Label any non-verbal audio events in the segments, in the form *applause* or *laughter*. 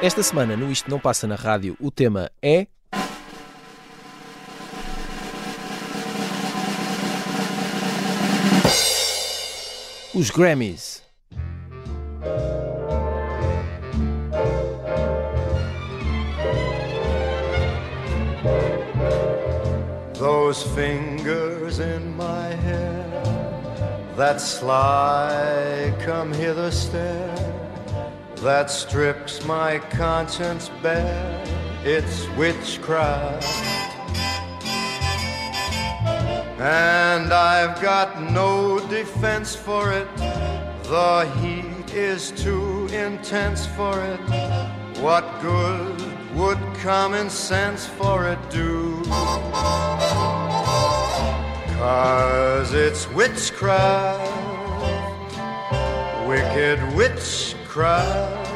Esta semana, no Isto Não Passa na Rádio, o tema é. Os Grammys. Those fingers in my hair, that sly come hither stare, that strips my conscience bare, it's witchcraft. And I've got no defense for it, the heat is too intense for it. What good would common sense for it do? Cause it's witchcraft, wicked witchcraft.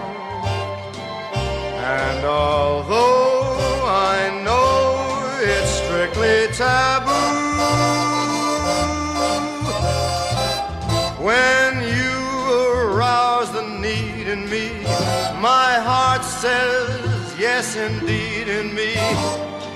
And although I know it's strictly taboo, when you arouse the need in me, my heart says yes indeed in me.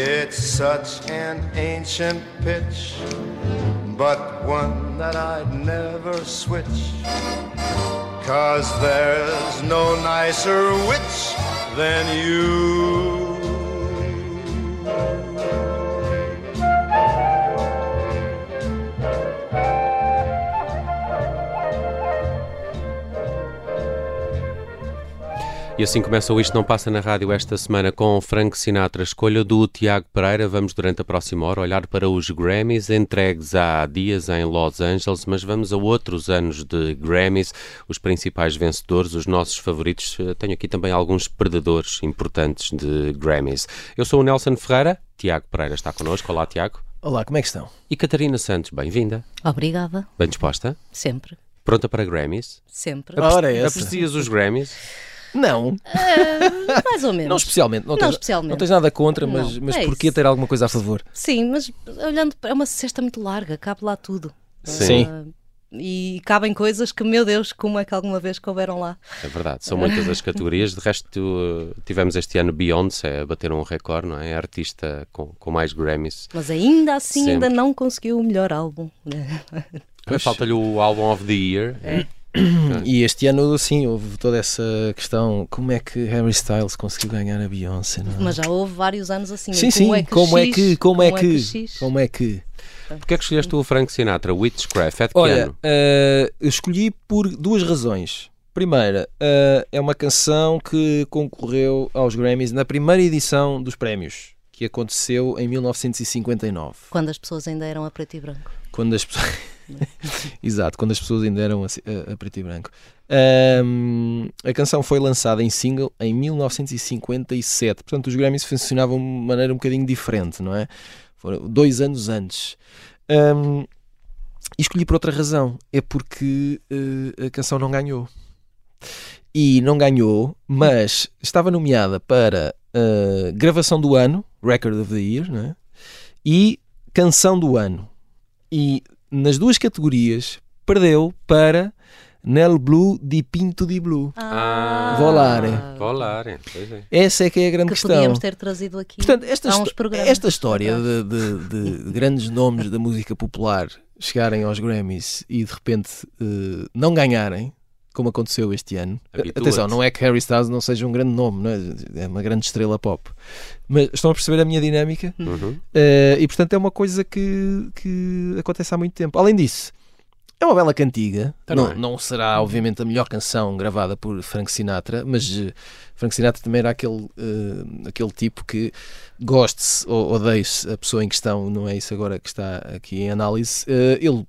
It's such an ancient pitch, but one that I'd never switch. Cause there's no nicer witch than you. E assim começa o Isto Não Passa na Rádio esta semana com Frank Sinatra, escolha do Tiago Pereira. Vamos durante a próxima hora olhar para os Grammys entregues há dias em Los Angeles, mas vamos a outros anos de Grammys, os principais vencedores, os nossos favoritos. Tenho aqui também alguns perdedores importantes de Grammys. Eu sou o Nelson Ferreira, Tiago Pereira está connosco. Olá, Tiago. Olá, como é que estão? E Catarina Santos, bem-vinda. Obrigada. Bem disposta? Sempre. Pronta para Grammys? Sempre. Ah, ora, essa. Aprecias os Grammys? Não, Ah, mais ou menos. não especialmente. Não, Não tens, especialmente. não tens nada contra, mas, Não, mas é porquê isso. ter alguma coisa a favor? Sim, mas olhando para é uma cesta muito larga, cabe lá tudo. Sim. Ah, e cabem coisas que, meu Deus, como é que alguma vez couberam lá? É verdade, são muitas as categorias. De resto, uh, tivemos este ano Beyoncé a bater um recorde, não é? A artista com, com mais Grammys. Mas ainda assim Sempre. ainda não conseguiu o melhor álbum. Pois. Falta-lhe o Album of the Year. É. *clears throat* E este ano, sim, houve toda essa questão: como é que Harry Styles conseguiu ganhar a Beyoncé? Não? é? Mas já houve vários anos assim. Sim, como sim, é que como é que, como é que, X? como é que. Porquê é que escolheste o Frank Sinatra, Witchcraft? É de que Olha, ano? eu escolhi por duas razões. Primeira, eh, é uma canção que concorreu aos Grammys na primeira edição dos prémios, que aconteceu em 1959. Quando as pessoas ainda eram a preto e branco. Quando as pessoas. *laughs* *laughs* Exato, quando as pessoas ainda eram a, a- preto e branco. Ahm, a canção foi lançada em single em 1957. Portanto, os Grammys funcionavam de maneira um bocadinho diferente, não é? Foram dois anos antes. Ahm, e escolhi por outra razão. É porque eh, a canção não ganhou. E não ganhou, mas estava nomeada para eh, gravação do ano, Record of the Year, é? e canção do ano. E nas duas categorias perdeu para Nel Blue di Pinto di Blue. Ah. Volare. Volare, pois é. Essa é que é a grande Que questão. podíamos ter trazido aqui Portanto, esta, esta história de, de- de *laughs* grandes nomes da música popular chegarem aos Grammys e de repente eh, não ganharem, como aconteceu este ano. Atenção, não é que Harry Styles não seja um grande nome, não é? é uma grande estrela pop. Mas estão a perceber a minha dinâmica? Uhum. Eh, e portanto é uma coisa que, que acontece há muito tempo. Além disso, é uma bela cantiga. Não, não será, obviamente, a melhor canção gravada por Frank Sinatra, mas eh, Frank Sinatra também era aquele, eh, aquele tipo que goste-se ou odeie-se a pessoa em questão, não é isso agora que está aqui em análise. eh, ele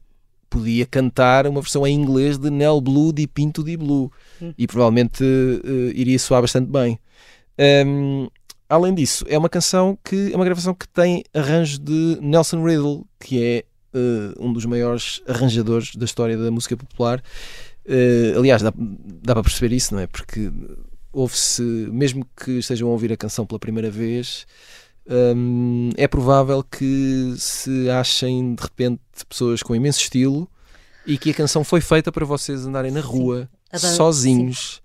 podia cantar uma versão em inglês de Nel Blue di Pinto di Blue Hum. e provavelmente eh, iria soar bastante bem. Ehm, além disso, é uma canção que é uma gravação que tem arranjo de Nelson Riddle, que é eh, um dos maiores arranjadores da história da música popular. Eh, aliás, dá, dá para perceber isso, não é? Porque ouve-se, mesmo que estejam a ouvir a canção pela primeira vez, hum, é provável que se achem de repente pessoas com imenso estilo e que a canção foi feita para vocês andarem na rua dan- sozinhos,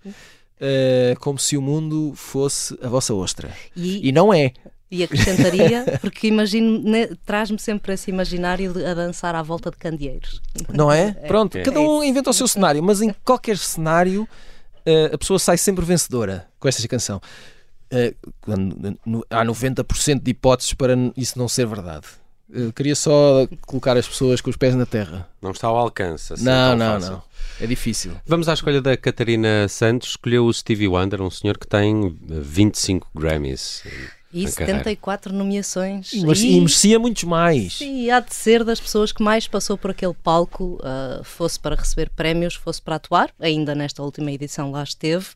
eh, como se o mundo fosse a vossa ostra. E, E não é. e acrescentaria, porque imagino, ne- traz-me sempre esse imaginário de a dançar à volta de candeeiros. Não é? Pronto, É. cada um inventa o seu cenário, mas em qualquer cenário eh, a pessoa sai sempre vencedora com esta canção. Eh, quando- no- há 90% de hipóteses para isso não ser verdade. Eu queria só colocar as pessoas com os pés na terra. Não está ao alcance. assim não, não, fácil. não. É difícil. Vamos à escolha da Catarina Santos. Escolheu o Stevie Wonder, um senhor que tem eh, 25 Grammys. E Na carreira. 74 nomeações. Mas, e merecia muitos mais. Sim, há de ser das pessoas que mais passou por aquele palco, ah, fosse para receber prémios, fosse para atuar, ainda nesta última edição lá esteve.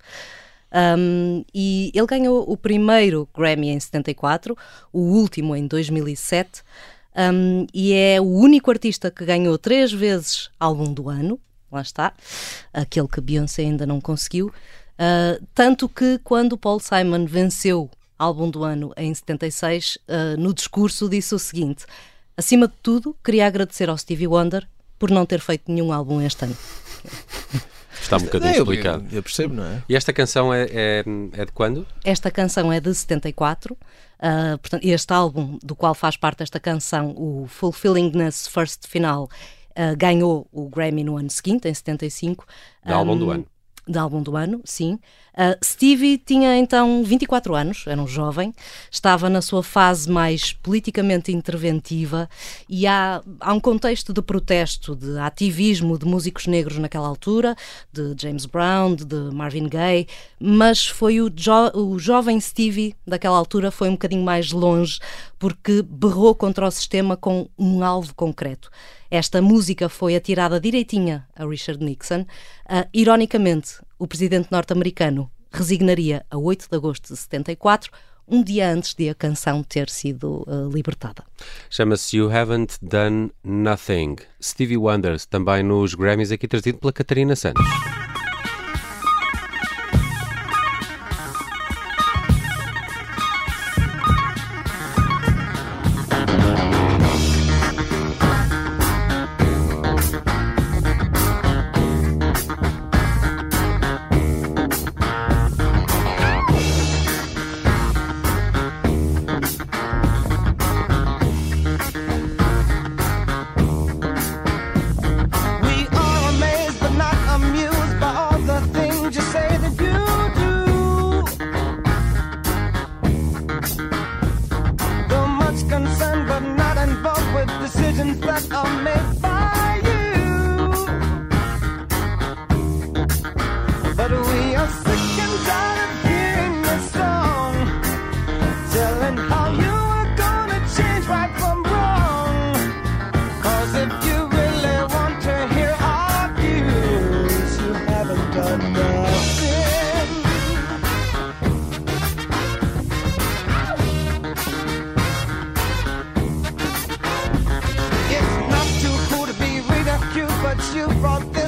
Um, e ele ganhou o primeiro Grammy em 74, o último em 2007, um, e é o único artista que ganhou três vezes álbum do ano, lá está, aquele que Beyoncé ainda não conseguiu. Uh, tanto que quando Paul Simon venceu álbum do ano em 76, uh, no discurso disse o seguinte: acima de tudo, queria agradecer ao Stevie Wonder por não ter feito nenhum álbum este ano. Está um bocadinho É, eu, explicado. eu percebo, não é? E esta canção é, é, é de quando? Esta canção é de 74. Uh, portanto, este álbum, do qual faz parte esta canção, o Fulfillingness First Final, uh, ganhou o Grammy no ano seguinte, em 75. De álbum do Um, ano. De álbum do ano, sim. Uh, Stevie tinha então 24 anos, era um jovem, estava na sua fase mais politicamente interventiva e há, há um contexto de protesto, de ativismo de músicos negros naquela altura, de James Brown, de Marvin Gaye, mas foi o, jo- o jovem Stevie daquela altura foi um bocadinho mais longe porque berrou contra o sistema com um alvo concreto. Esta música foi atirada direitinha a Richard Nixon. Ah, ironicamente, o presidente norte-americano resignaria a 8 de agosto de 74, um dia antes de a canção ter sido ah, libertada. Chama-se You Haven't Done Nothing. Stevie Wonder, também nos Grammys, aqui trazido pela Catarina Santos. that you brought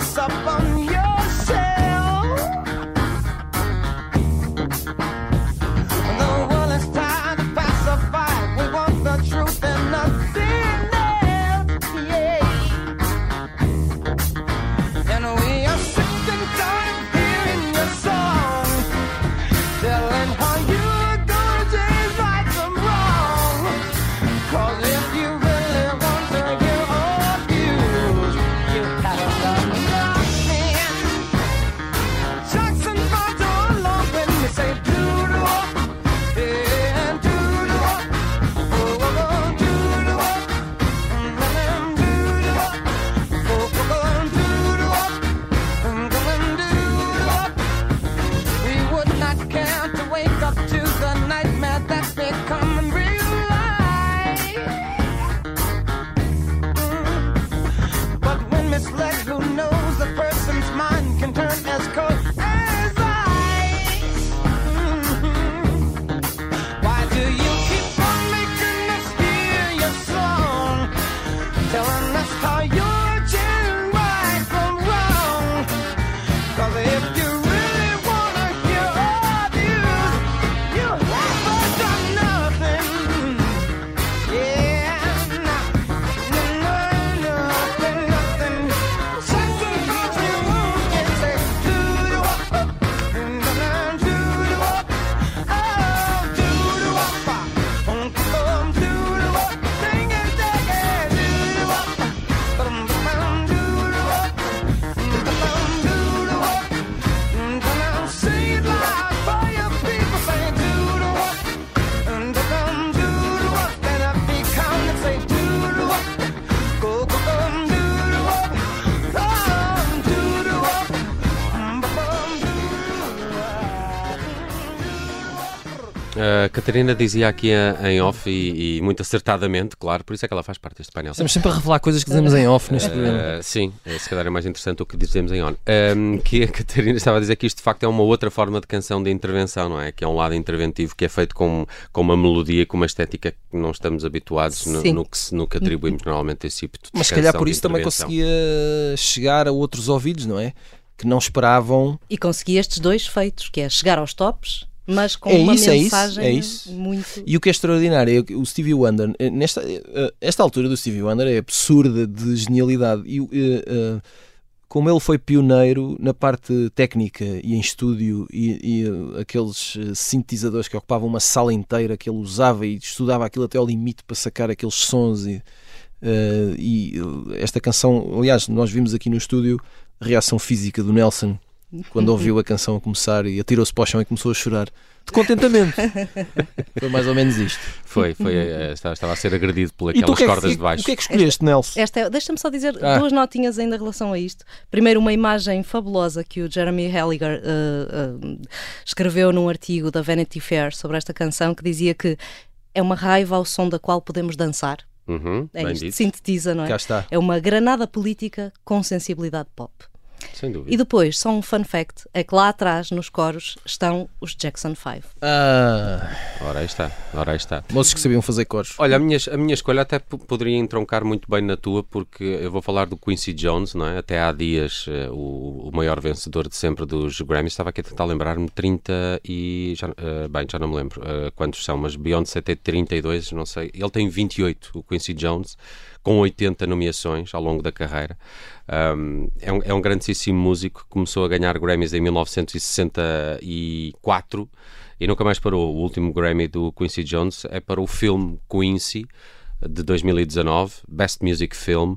Catarina dizia aqui em off e, e muito acertadamente, claro, por isso é que ela faz parte deste painel. Estamos sempre a revelar coisas que dizemos em off neste programa. Uh, sim, eh, se calhar é mais interessante o que dizemos em on. Um, que a Catarina estava a dizer que isto de facto é uma outra forma de canção de intervenção, não é? Que é um lado interventivo que é feito com, com uma melodia, com uma estética que não estamos habituados no, no que, no que atribuímos normalmente a esse tipo de Mas se calhar por de isso também conseguia chegar a outros ouvidos, não é? Que não esperavam. E consegui estes dois feitos, que é chegar aos tops, mas com É uma isso, é isso, mensagem é isso. muito. E o que é extraordinário é o Stevie Wonder, eh, nesta eh, esta altura do Stevie Wonder é absurda de genialidade. E eh, eh, como ele foi pioneiro na parte técnica e em estúdio, e, e, eh, aqueles eh, sintetizadores que ocupavam uma sala inteira que ele usava e estudava aquilo até ao limite para sacar aqueles sons. E, eh, e eh, esta canção, aliás, nós vimos aqui no estúdio a reação física do Nelson quando ouviu a canção a começar e atirou-se para o chão e começou a chorar de contentamento. *laughs* Foi mais ou menos isto. Foi, foi, eh, estava, estava a ser agredido por E aquelas que, é que, cordas de baixo. o que é que escolheste, Nelson? Esta é- Deixa-me só dizer Ah. duas notinhas ainda em relação a isto. Primeiro, uma imagem fabulosa que o Jeremy Halliger eh, eh, escreveu num artigo da Vanity Fair sobre esta canção que dizia que é uma raiva ao som da qual podemos dançar. Uhum, É isto, dito, sintetiza, não é? Cá está. É uma granada política com sensibilidade pop. Sem dúvida. E depois, só um fun fact, é que lá atrás, nos coros, estão os Jackson 5. Ah, Ora aí está, ora aí está. moços que sabiam fazer cores. Olha, a minha, a minha escolha até poderia entroncar muito bem na tua, porque eu vou falar do Quincy Jones, não é? Até há dias, eh, o, o maior vencedor de sempre dos Grammys. Estava aqui a tentar lembrar-me, 30 e. Já, eh, bem, já não me lembro eh, quantos são, mas Beyoncé tem 32, não sei. Ele tem 28, o Quincy Jones, com 80 nomeações ao longo da carreira. Um, é, um, é um grandíssimo músico, começou a ganhar Grammys em 1964 e nunca mais parou. O último Grammy do Quincy Jones é para o filme Quincy, de 2019, Best Music Film.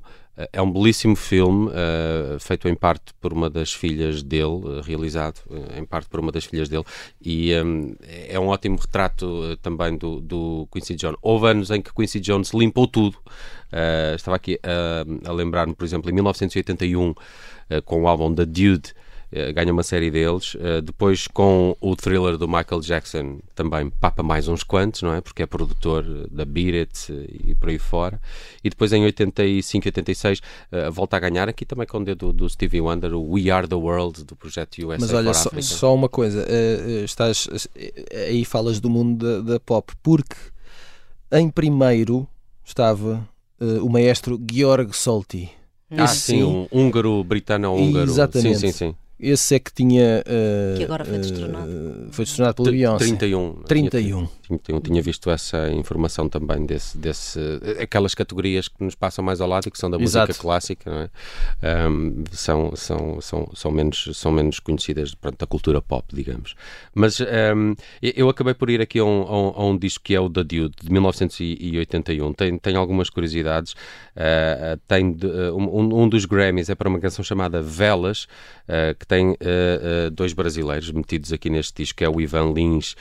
É um belíssimo filme, eh, feito em parte por uma das filhas dele, eh, realizado eh, em parte por uma das filhas dele, e em, é um ótimo retrato também do, do Quincy Jones. Houve anos em que Quincy Jones limpou tudo. Estava aqui a, a lembrar-me, por exemplo, em 1981, eh, com o álbum The Dude, ganha uma série deles. Eh, depois, com o thriller do Michael Jackson, também papa mais uns quantos, não é? Porque é produtor eh, da Beat It eh, e por aí fora. E depois, em 85 e 86, eh, volta a ganhar, aqui também com o dedo do Stevie Wonder, o We Are the World, do projeto USA Mas olha, for só, só uma coisa, eh, eh, estás eh, aí falas do mundo da, da pop, porque em primeiro estava eh, o maestro Georg Solti. Ah, Esse sim, um húngaro, britano-húngaro. Exatamente. Sim, sim, sim. Esse é que tinha. eh, Que agora foi eh, destronado. foi destronado pelo Beyoncé. 31. 31. Tinha, tinha, visto essa informação também desse, desse aquelas categorias que nos passam mais ao lado e que são da música Exato. clássica, não é? Ahm, são, são, são, são, menos, são menos conhecidas pronto, da cultura pop, digamos. Mas ahm, eu- eu acabei por ir aqui a um, a um- um disco que é o The Dude, de 1981. Tem, tem algumas curiosidades. Ah, tem de- um, um dos Grammys é para uma canção chamada Velas, ah, que tem ah, ah, dois brasileiros metidos aqui neste disco, que é o Ivan Lins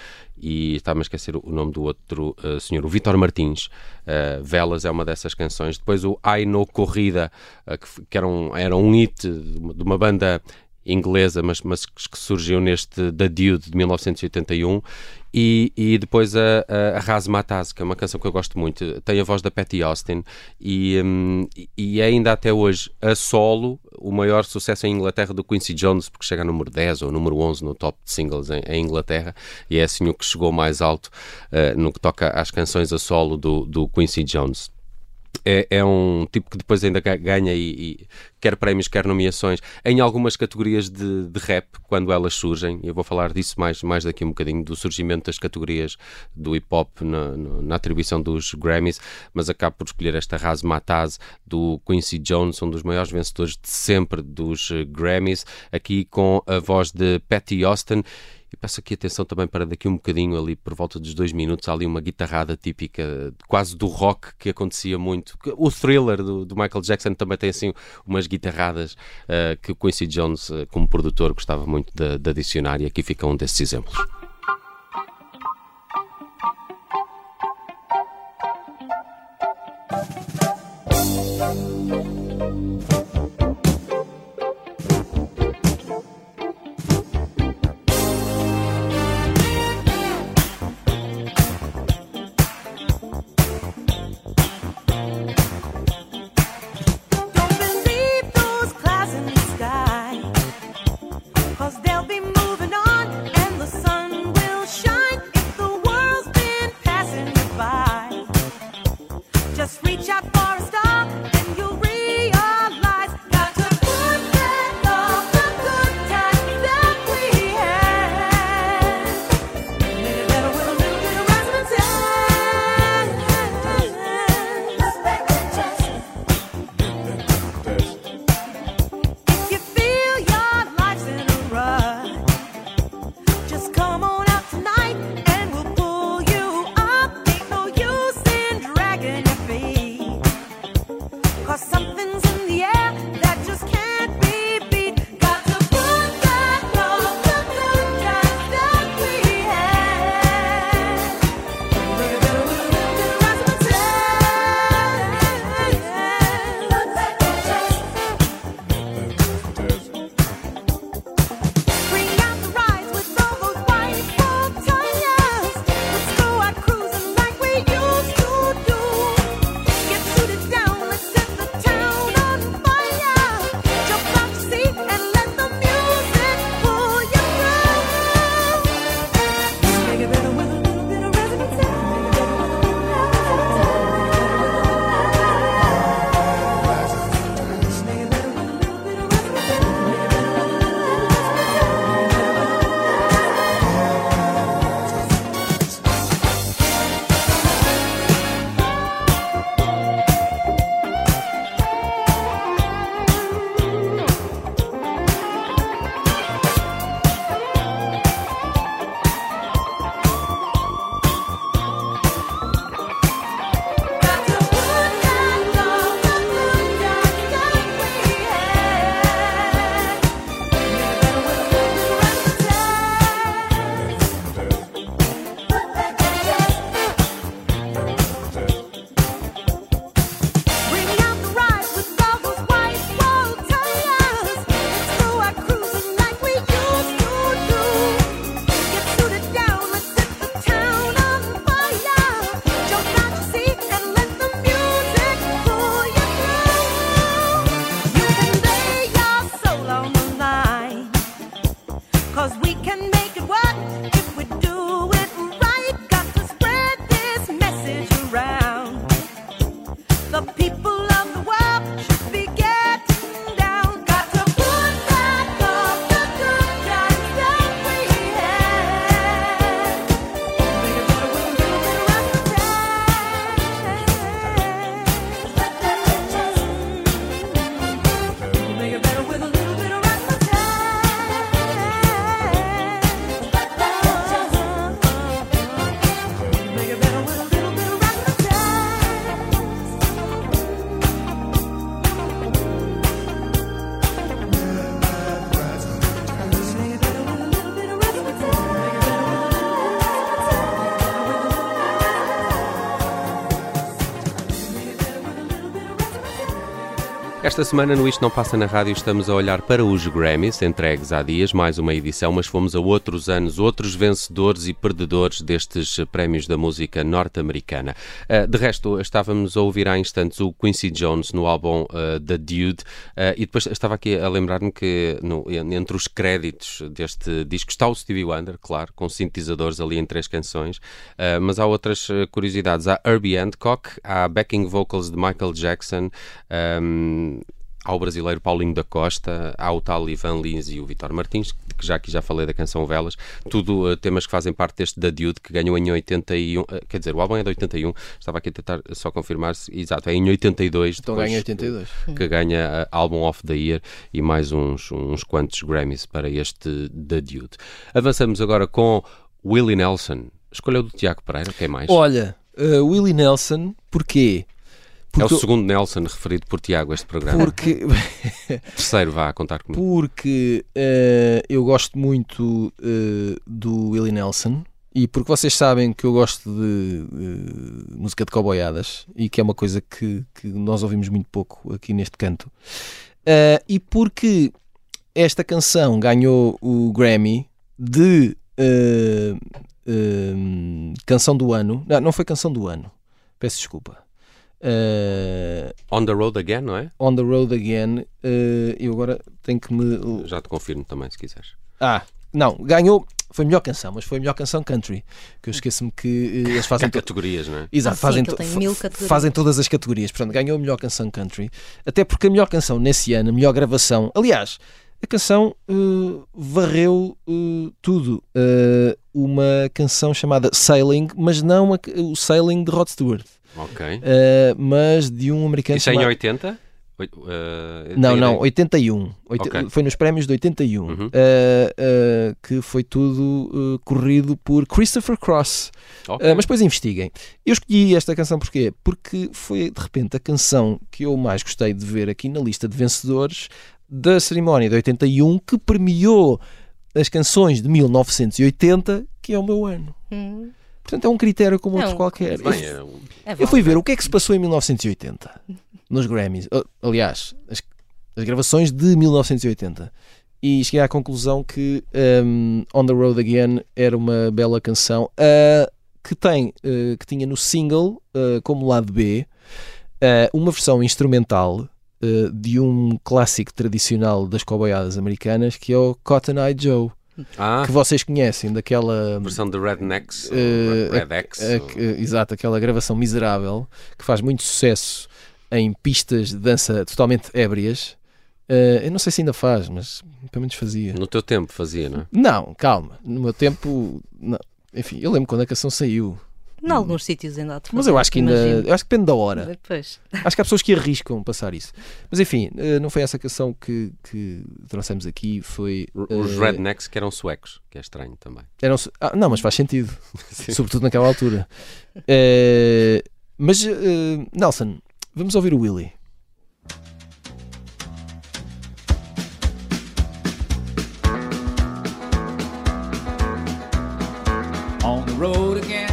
e estava a esquecer o nome do outro uh, senhor, o Vitor Martins. Uh, Velas é uma dessas canções. Depois o Ai No Corrida, uh, que, que era, um, era um hit de uma banda inglesa, mas, mas que surgiu neste The Dude de 1981. E, e depois a, a, a Razmataz, que é uma canção que eu gosto muito, tem a voz da Patty Austin e, hum, e- é ainda até hoje a solo o maior sucesso em Inglaterra do Quincy Jones, porque chega a número 10 ou número 11 no top de singles em, em Inglaterra e é assim o que chegou mais alto eh, no que toca às canções a solo do, do Quincy Jones é, é um tipo que depois ainda ga- ganha e, e quer prémios, quer nomeações em algumas categorias de, de rap, quando elas surgem. Eu vou falar disso mais, mais daqui um bocadinho, do surgimento das categorias do hip hop na, na atribuição dos Grammys, mas acabo por escolher esta Razmataz do Quincy Jones, um dos maiores vencedores de sempre dos eh, Grammys, aqui com a voz de Patty Austin. E peço aqui atenção também para daqui um bocadinho, ali por volta dos dois minutos, há ali uma guitarrada típica, quase do rock, que acontecia muito. O thriller do, do Michael Jackson também tem assim umas guitarradas eh, que o Quincy Jones, eh, como produtor, gostava muito de, de adicionar, e aqui fica um desses exemplos. Esta semana no Isto Não Passa na Rádio estamos a olhar para os Grammys, entregues há dias, mais uma edição, mas fomos a outros anos, outros vencedores e perdedores destes prémios da música norte-americana. Uh, de resto, estávamos a ouvir há instantes o Quincy Jones no álbum uh, The Dude uh, e depois estava aqui a lembrar-me que no- entre os créditos deste disco está o Stevie Wonder, claro, com sintetizadores ali em três canções, uh, mas há outras curiosidades. Há Herbie Hancock, há backing vocals de Michael Jackson, um, há o brasileiro Paulinho da Costa, há o tal Ivan Lins e o Vitor Martins, que já aqui já falei da canção Velas, tudo uh, temas que fazem parte deste da Dude, que ganhou em 81, uh, quer dizer, o álbum é de 81, estava aqui a tentar só confirmar se, exato, é em 82, Então ganha 82. que ganha uh, Album of the Year e mais uns, uns quantos Grammys para este The Dude. Avançamos agora com Willie Nelson, escolha do Tiago Pereira, quem mais? Olha, uh, Willie Nelson, porquê? É o segundo Nelson referido por Tiago este programa. porque, *laughs* Terceiro, vá a contar comigo. porque uh, eu gosto muito uh, do Willie Nelson e porque vocês sabem que eu gosto de uh, música de cowboyadas e que é uma coisa que, que nós ouvimos muito pouco aqui neste canto. Uh, e porque esta canção ganhou o Grammy de canção do ano. Não, não foi canção do ano. Peço desculpa. Uh, On the Road Again, não é? On the Road Again. uh, eu agora tenho que me. Já te confirmo também, se quiseres. Ah, Não, ganhou. Foi a melhor canção, mas foi a melhor canção country. Que eu esqueço-me que eh, eles fazem. *laughs* to- categorias, não é? Exato, Ah, sim, fazem, to- fazem todas as categorias. Portanto, ganhou a melhor canção country. Até porque a melhor canção nesse ano, a melhor gravação. Aliás, a canção eh, varreu eh, tudo. Eh, uma canção chamada Sailing, mas não a- o Sailing de Rod Stewart, Ok. eh, mas de um americano Isso é em chamado- 80? Oi- eh, Não, não, ideia? 81. Oit- Ok. Foi nos prémios de 81. Uhum. eh, eh, que foi tudo corrido por Christopher Cross. Ok. Uh, mas depois investiguem. Eu escolhi esta canção porquê? Porque foi de repente a canção que eu mais gostei de ver aqui na lista de vencedores da cerimónia de 81 que premiou as canções de 1980, que é o meu ano. Hum, Portanto, é um critério como outro Não, qualquer. Bem, eu, é um- é eu fui ver o que é que se passou em 1980 nos Grammys. Uh, Aliás, as, as gravações de 1980. E cheguei à conclusão que um, On the Road Again era uma bela canção uh, que tem, uh, que tinha no single uh, como lado B uh, uma versão instrumental uh, de um clássico tradicional das coboiadas americanas que é o Cotton Eye Joe, Ah, que vocês conhecem daquela versão de Rednecks. a- ou- exato, aquela gravação miserável que faz muito sucesso em pistas de dança totalmente ébrias. Eh, eu não sei se ainda faz, mas pelo menos fazia. No teu tempo fazia, não é? Não, calma. No meu tempo, não. enfim, eu lembro quando a canção saiu. Em alguns sítios ainda há de Mas fazer, eu acho que ainda. imagino. Eu acho que depende da hora. Depois. Acho que há pessoas que arriscam passar isso. Mas enfim, eh, não foi essa canção que, que trouxemos aqui. Foi. Os eh, Rednecks que eram suecos, que é estranho também. Eram, ah, não, mas faz sentido. *laughs* Sobretudo naquela altura. Eh, mas, eh, Nelson, vamos ouvir o Willy. on the road again.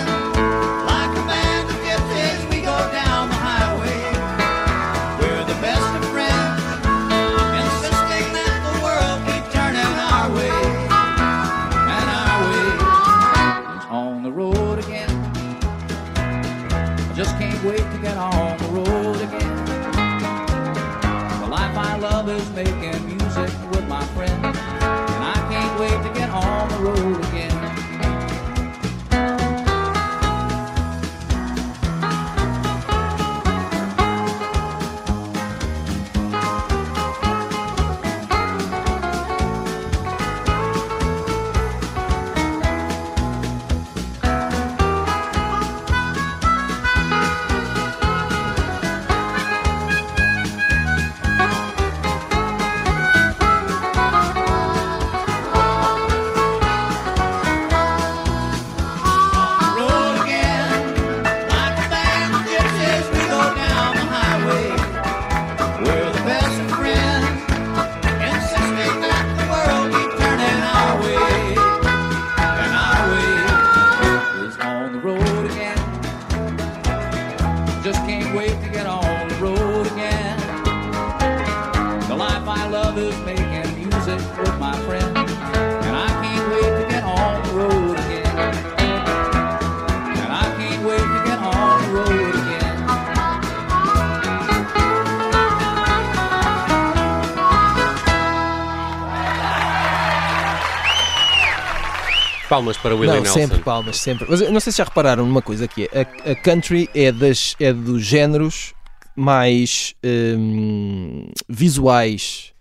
Palmas para Willie não, Nelson. sempre palmas, sempre. Mas não sei se já repararam numa coisa que é, a, a country é, das, é dos géneros mais hum, visuais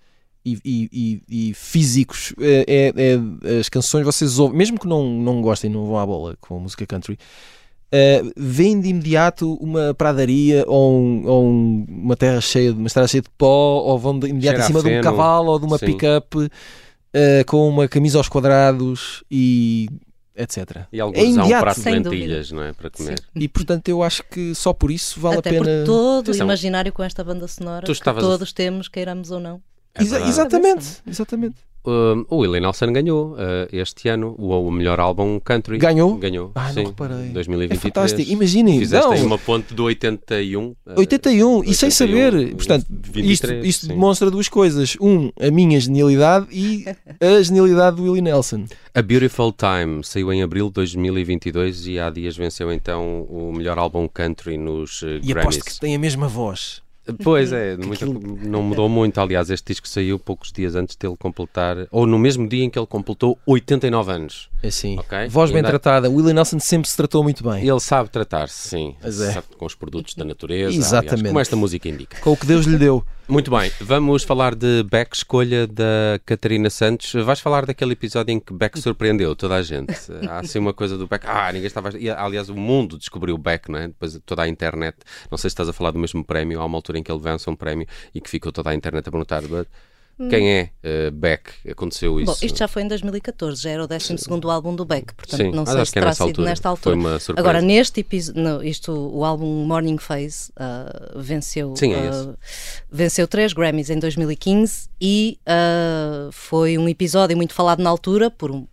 e, e- e- físicos. É, é- é- as canções vocês ouvem, mesmo que não, não gostem, não vão à bola com a música country, eh, veem de imediato uma pradaria ou, um- ou um- uma terra cheia de uma estrada cheia de pó, ou vão de imediato Cheira em cima de um cavalo ou de uma pick-up eh, com uma camisa aos quadrados e etc. E alguns É há um prato de lentilhas, não é? Para comer. E portanto eu acho que só por isso vale Até a pena. por todo o Atenção. imaginário com esta banda sonora que estavas a- todos temos, queiramos ou não. É Exa- exatamente, exatamente. Um, o Willie Nelson ganhou uh, este ano o, o melhor álbum country. Ganhou? Ganhou. Ah, não sim, reparei. 2023. É fantástico. Imaginem, Fizeste não. uma ponte do 81. uh, 81, e sem 81, saber. Portanto, 23, isto, isto demonstra duas coisas. Um, a minha genialidade e *laughs* a genialidade do Willie Nelson. A Beautiful Time saiu em abril de 2022 e há dias venceu então o melhor álbum country nos uh, E Grammys. aposto que tem a mesma voz. Pois é, *laughs* muita- não mudou muito. Aliás, este disco saiu poucos dias antes dele completar, ou no mesmo dia em que ele completou 89 anos. Assim, Ok. voz bem Ainda- tratada. Willie Nelson sempre se tratou muito bem. Ele sabe tratar-se, sim, é. sabe, com os produtos da natureza, Exatamente. aliás, como esta música indica. Com o que Deus lhe deu. Muito bem, vamos falar de Beck, escolha da Catarina Santos. Vais falar daquele episódio em que Beck surpreendeu toda a gente. Há assim uma coisa do Beck. Ah, ninguém estava. Aliás, o mundo descobriu o Beck, não é? Depois toda a internet. Não sei se estás a falar do mesmo prémio. Há uma altura em que ele vence um prémio e que ficou toda a internet a perguntar: "But quem é eh, Beck? Aconteceu isso? Bom, isto já foi em 2014, já era o 12 álbum do Beck, portanto Sim, não sei se é terá sido altura. nesta Foi altura. uma surpresa. Agora, neste episódio, isto, o álbum Morning Phase ah, venceu, Sim, é esse. venceu três Grammys em 2015 e ah, foi um episódio muito falado na altura, por um,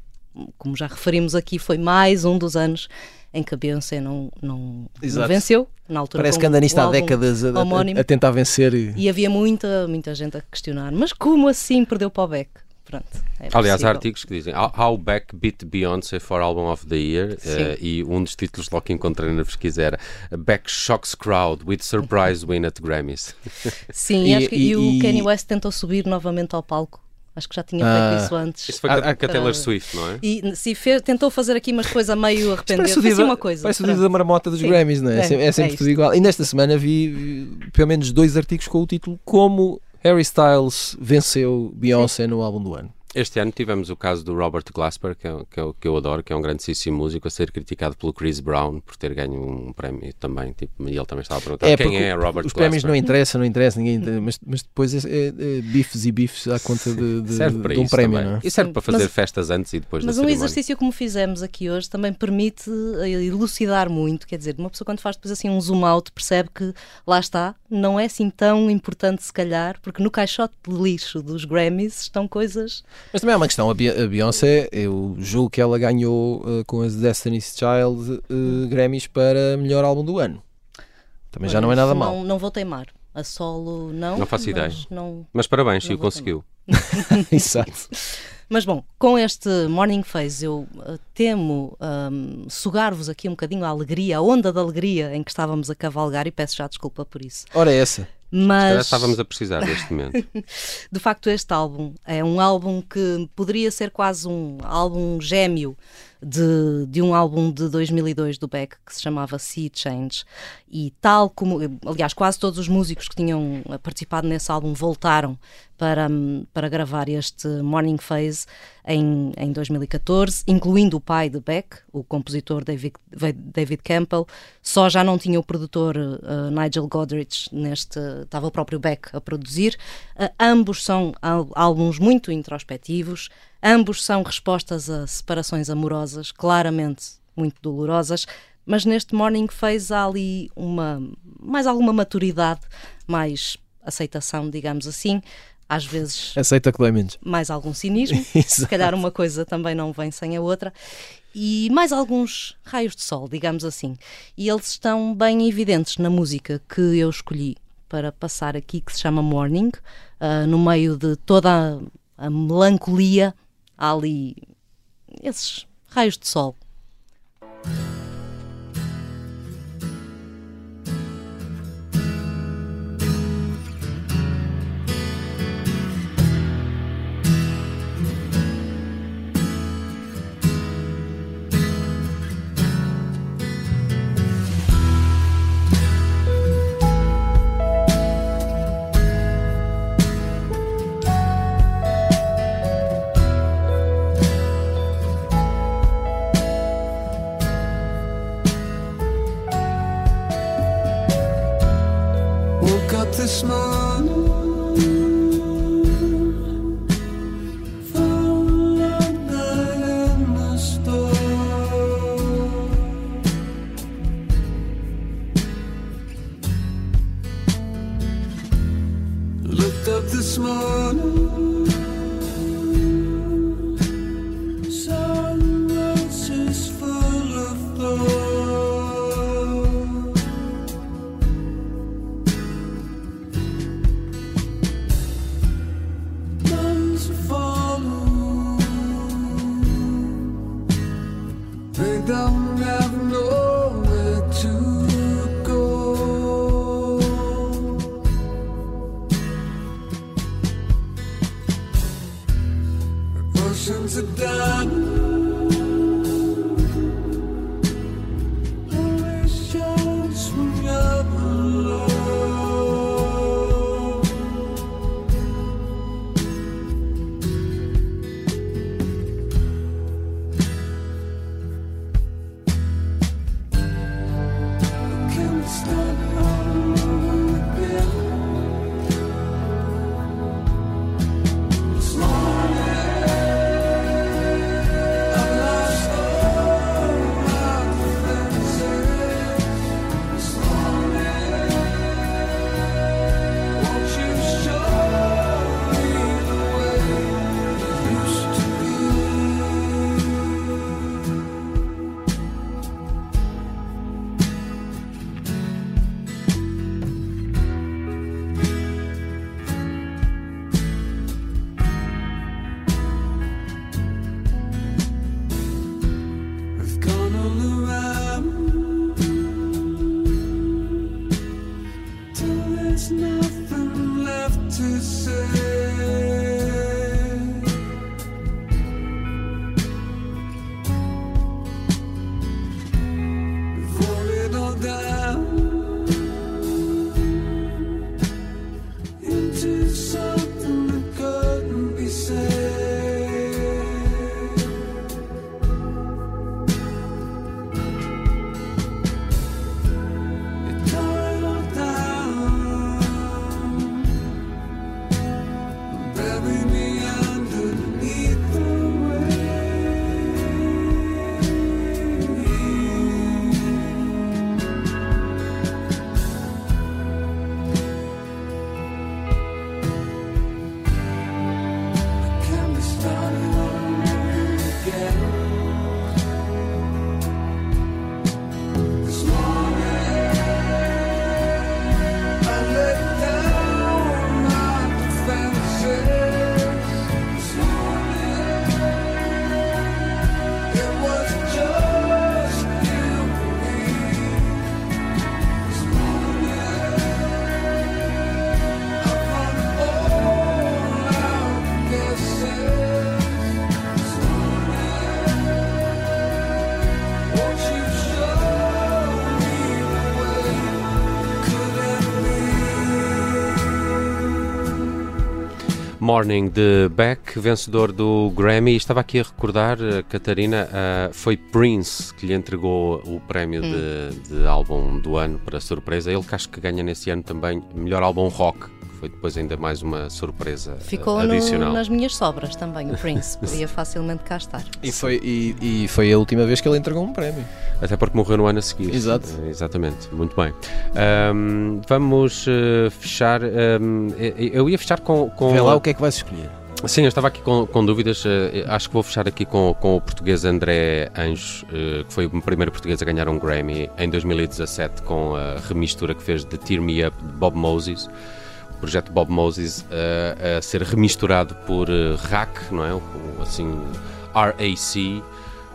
como já referimos aqui, foi mais um dos anos em que a Beyoncé não, não, não venceu, na altura Parece que anda nisto há décadas a, a- homónimo. a tentar vencer. e- E havia muita, muita gente a questionar, mas como assim perdeu para o Beck? Pronto, é Aliás, há artigos que dizem How- Beck Beat Beyoncé for Album of the Year eh, e um dos títulos logo que encontrei na pesquisa era Beck Shocks Crowd with Surprise Win at Grammys. Sim, E- *laughs* e, acho que, e, e- o e- Kanye West tentou subir novamente ao palco. Acho que já tinha Ah. feito isso antes. Isso foi Ah, a- ah, com a Taylor ah. Swift, não é? E se fez, tentou fazer aqui umas coisas a meio arrependido. Parece assim da- uma coisa. parece o dia da marmota dos Sim. Grammys, não é? É, É, sempre, é tudo igual. E nesta semana vi eh, pelo menos dois artigos com o título Como Harry Styles venceu Beyoncé no álbum do ano. Este ano tivemos o caso do Robert Glasper, que, é, que, é, o- que eu adoro, que é um grandíssimo músico, a ser criticado pelo Chris Brown por ter ganho um prémio também. Tipo, e ele também estava a perguntar quem porque é Robert os prémios Glasper. não interessam, não interessam, ninguém interessa, mas, mas depois é, é, é bifes e bifes à conta de, de, Serve para de um isso prémio, também. não é? E serve para fazer mas- festas antes e depois Mas da um cerimónia. exercício como fizemos aqui hoje também permite eh, elucidar muito. Quer dizer, uma pessoa quando faz depois assim um zoom out percebe que lá está, não é assim tão importante se calhar, porque no caixote de lixo dos Grammys estão coisas. Mas também há uma questão, a Be- a Beyoncé, eu julgo que ela ganhou eh, com as Destiny's Child eh, Grammys para melhor álbum do ano. Também já não é nada Não- mal. Não vou teimar. A solo não. Não faço ideia. mas Não, Mas parabéns, se Não o conseguiu. *laughs* Exato. Mas bom, com este Morning Phase eu eh, temo ahm, sugar-vos aqui um bocadinho a alegria, a onda de alegria em que estávamos a cavalgar e peço já desculpa por isso. Ora, essa. Mas estávamos a precisar deste momento. *laughs* de facto este álbum é um álbum que poderia ser quase um álbum gêmeo de, de um álbum de 2002 do Beck que se chamava Sea Change e tal como, aliás quase todos os músicos que tinham eh, participado nesse álbum voltaram para, hum, para gravar este Morning Phase em, em 2014, incluindo o pai de Beck, o compositor David, David Campbell, só já não tinha o produtor eh, Nigel Godrich neste, estava o próprio Beck a produzir. Eh, ambos são ál- álbuns muito introspectivos, ambos são respostas a separações amorosas, claramente muito dolorosas, mas neste Morning Phase há ali uma, mais alguma maturidade, mais aceitação, digamos assim, às vezes Aceita Clemens. mais algum cinismo, *laughs* se calhar uma coisa também não vem sem a outra, e mais alguns raios de sol, digamos assim. E eles estão bem evidentes na música que eu escolhi para passar aqui, que se chama Morning, ah, no meio de toda a, a melancolia, há ali esses raios de sol. Morning de Beck, vencedor do Grammy. Estava aqui a recordar, eh, Catarina, eh, foi Prince que lhe entregou o prémio de, de álbum do ano, para surpresa. Ele que acho que ganha nesse ano também melhor álbum rock, foi depois ainda mais uma surpresa eh, Ficou no- adicional. nas minhas sobras também, o Prince. *laughs* Podia facilmente cá estar. E foi, e, e foi a última vez que ele entregou um prémio. Até porque morreu no ano a seguir. Exato. Eh, exatamente, muito bem. Ahm, vamos eh, fechar. eh, eu ia fechar com. com Vê lá o que é que vais escolher. Sim, eu estava aqui com, com dúvidas. eh, acho que vou fechar aqui com, com o português André Anjos, eh, que foi o primeiro português a ganhar um Grammy em 2017 com a remistura que fez de Tear Me Up de Bob Moses. Projeto Bob Moses eh, a ser remisturado por eh, RAC, não é? Assim, RAC.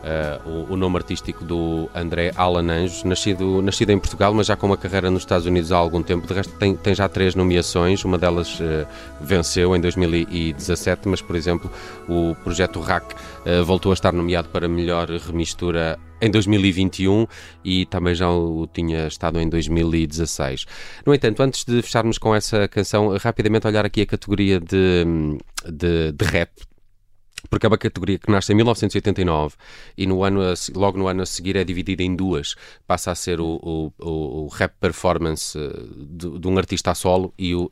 Eh, o, o nome artístico do André Alan Anjos, nascido, nascido em Portugal, mas já com uma carreira nos Estados Unidos há algum tempo. De resto, tem, tem já três nomeações. Uma delas eh, venceu em 2017, mas, por exemplo, o projeto RAC eh, voltou a estar nomeado para melhor remistura em 2021 e também já o tinha estado em 2016. No entanto, antes de fecharmos com essa canção, rapidamente olhar aqui a categoria de, de, de rap porque é uma categoria que nasce em 1989 e no ano a logo no ano a seguir é dividida em duas. Passa a ser o, o- o- rap performance eh, de, de um artista a solo e o,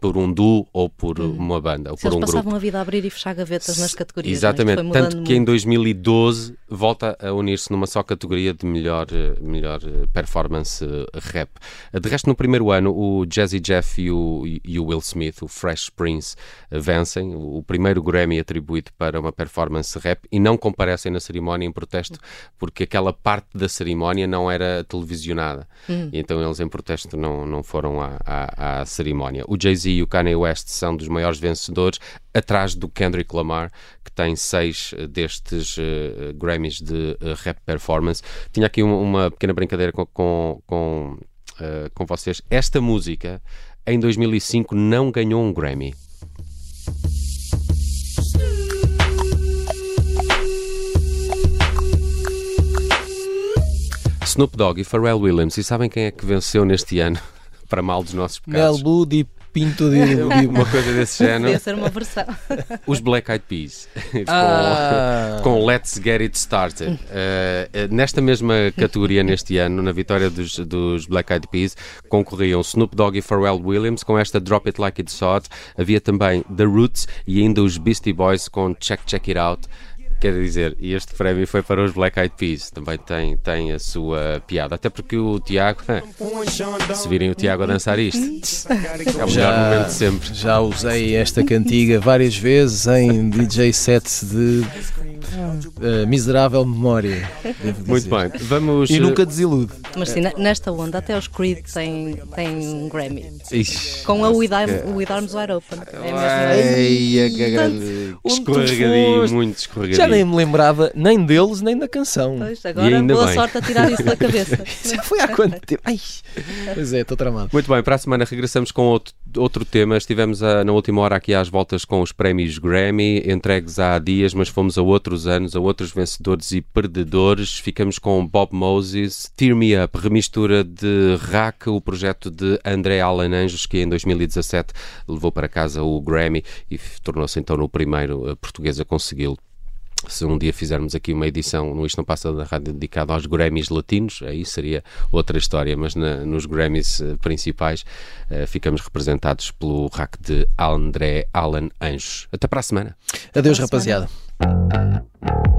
por um duo ou por uma banda ou Se por eles um grupo. passavam a vida a abrir e fechar gavetas nas categorias. é? Exatamente, mudando tanto que em muito. 2012 volta a unir-se numa só categoria de melhor, eh, melhor eh, performance rap. De resto, no primeiro ano, o Jazzy Jeff e o, e o Will Smith, o Fresh Prince, vencem o primeiro Grammy atribuído para uma performance rap e não comparecem na cerimónia em protesto porque aquela parte da cerimónia não era televisionada. E então eles em protesto não, não foram à, à, à cerimónia. O Jay-Z e o Kanye West são dos maiores vencedores, atrás do Kendrick Lamar, que tem seis eh, destes eh, Grammys de eh, rap performance. Tinha aqui uma, uma pequena brincadeira com, com, com, eh, com vocês. Esta música, em 2005, não ganhou um Grammy. Snoop Dogg e Pharrell Williams. E sabem quem é que venceu neste ano? *laughs* Para mal dos nossos pecados. Mel e Pinto de *laughs* Uma coisa desse género. Podia ser uma versão. *laughs* Os Black Eyed Peas. Com- Ah. com Let's Get It Started. Eh, nesta mesma categoria, neste ano, na vitória dos, dos Black Eyed Peas, concorriam Snoop Dogg e Pharrell Williams com esta Drop It Like It's Hot. Havia também The Roots e ainda os Beastie Boys com Check Check It Out. Quer dizer, e este prémio foi para os Black Eyed Peas. Também tem, tem a sua piada. Até porque o Tiago, se virem o Tiago a dançar isto, é o melhor momento de sempre. já usei esta cantiga várias vezes em DJ sets de eh, miserável memória. devo Muito bem, vamos. E nunca desilude. Mas sim, ne- nesta onda, até os Creed têm, têm um Grammy. Ixi. Com a With, Arm- With Arms Wide Open. É mesmo. Ai, que grande. Foste? muito escorregadio. Nem me lembrava nem deles nem da canção. Pois, agora ainda boa bem. sorte a tirar isso da cabeça. *laughs* Já foi há quanto tempo? Ai, pois é, estou tramado. Muito bem, para a semana regressamos com outro, outro tema. Estivemos ah, na última hora aqui às voltas com os prémios Grammy, entregues há dias, mas fomos a outros anos, a outros vencedores e perdedores. Ficamos com Bob Moses, Tear Me Up, remistura de Rack, o projeto de André Alan Anjos, que em 2017 levou para casa o Grammy e tornou-se então no primeiro ah, português a consegui-lo. Se um dia fizermos aqui uma edição no Isto Não Passa da Rádio dedicada aos Grammys latinos, aí seria outra história, mas na- nos Grammys eh, principais eh, ficamos representados pelo rack de André Alan Anjos. Até para a semana. Adeus, rapaziada. Let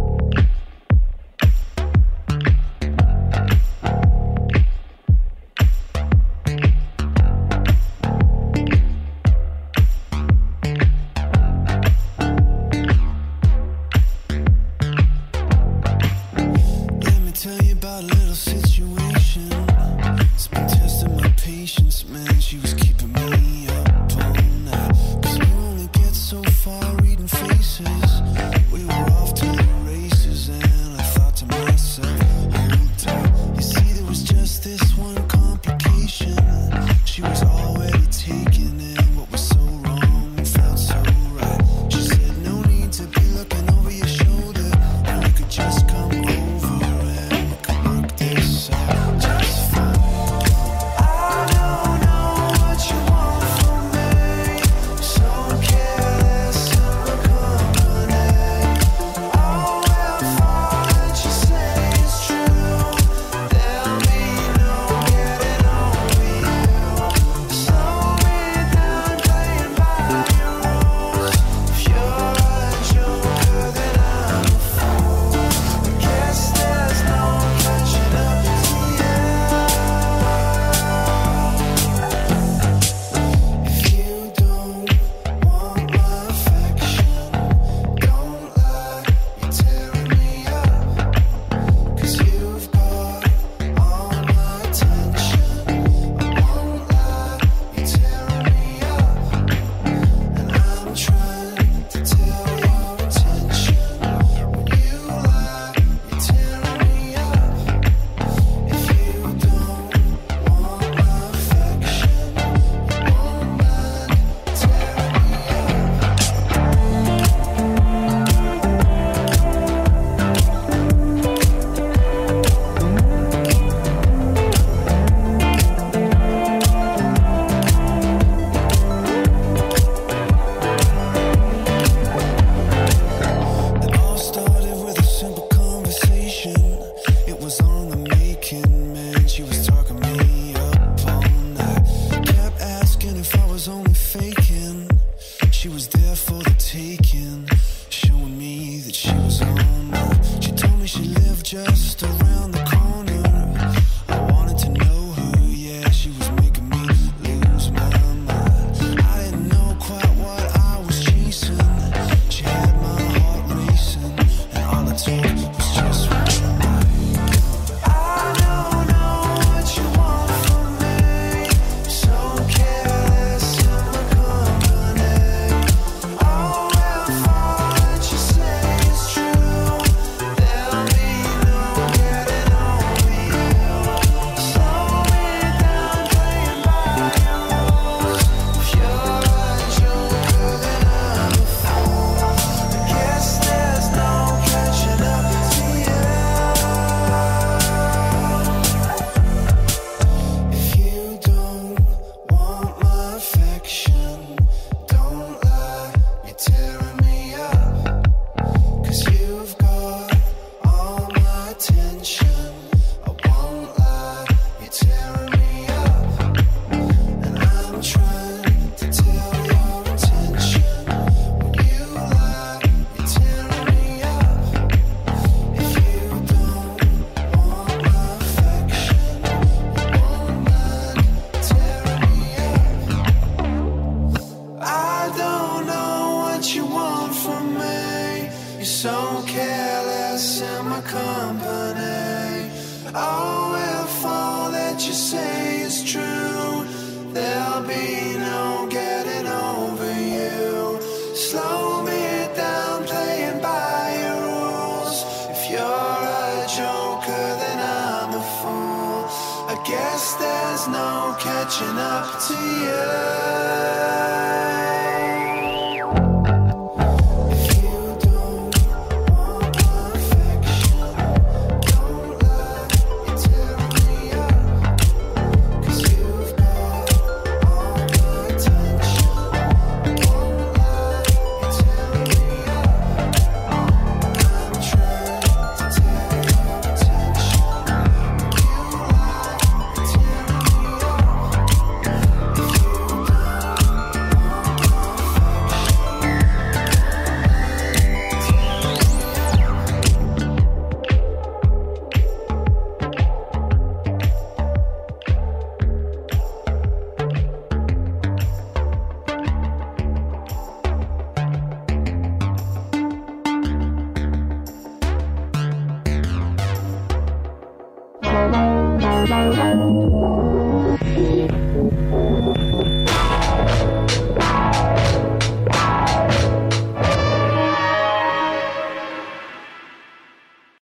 catching up to you.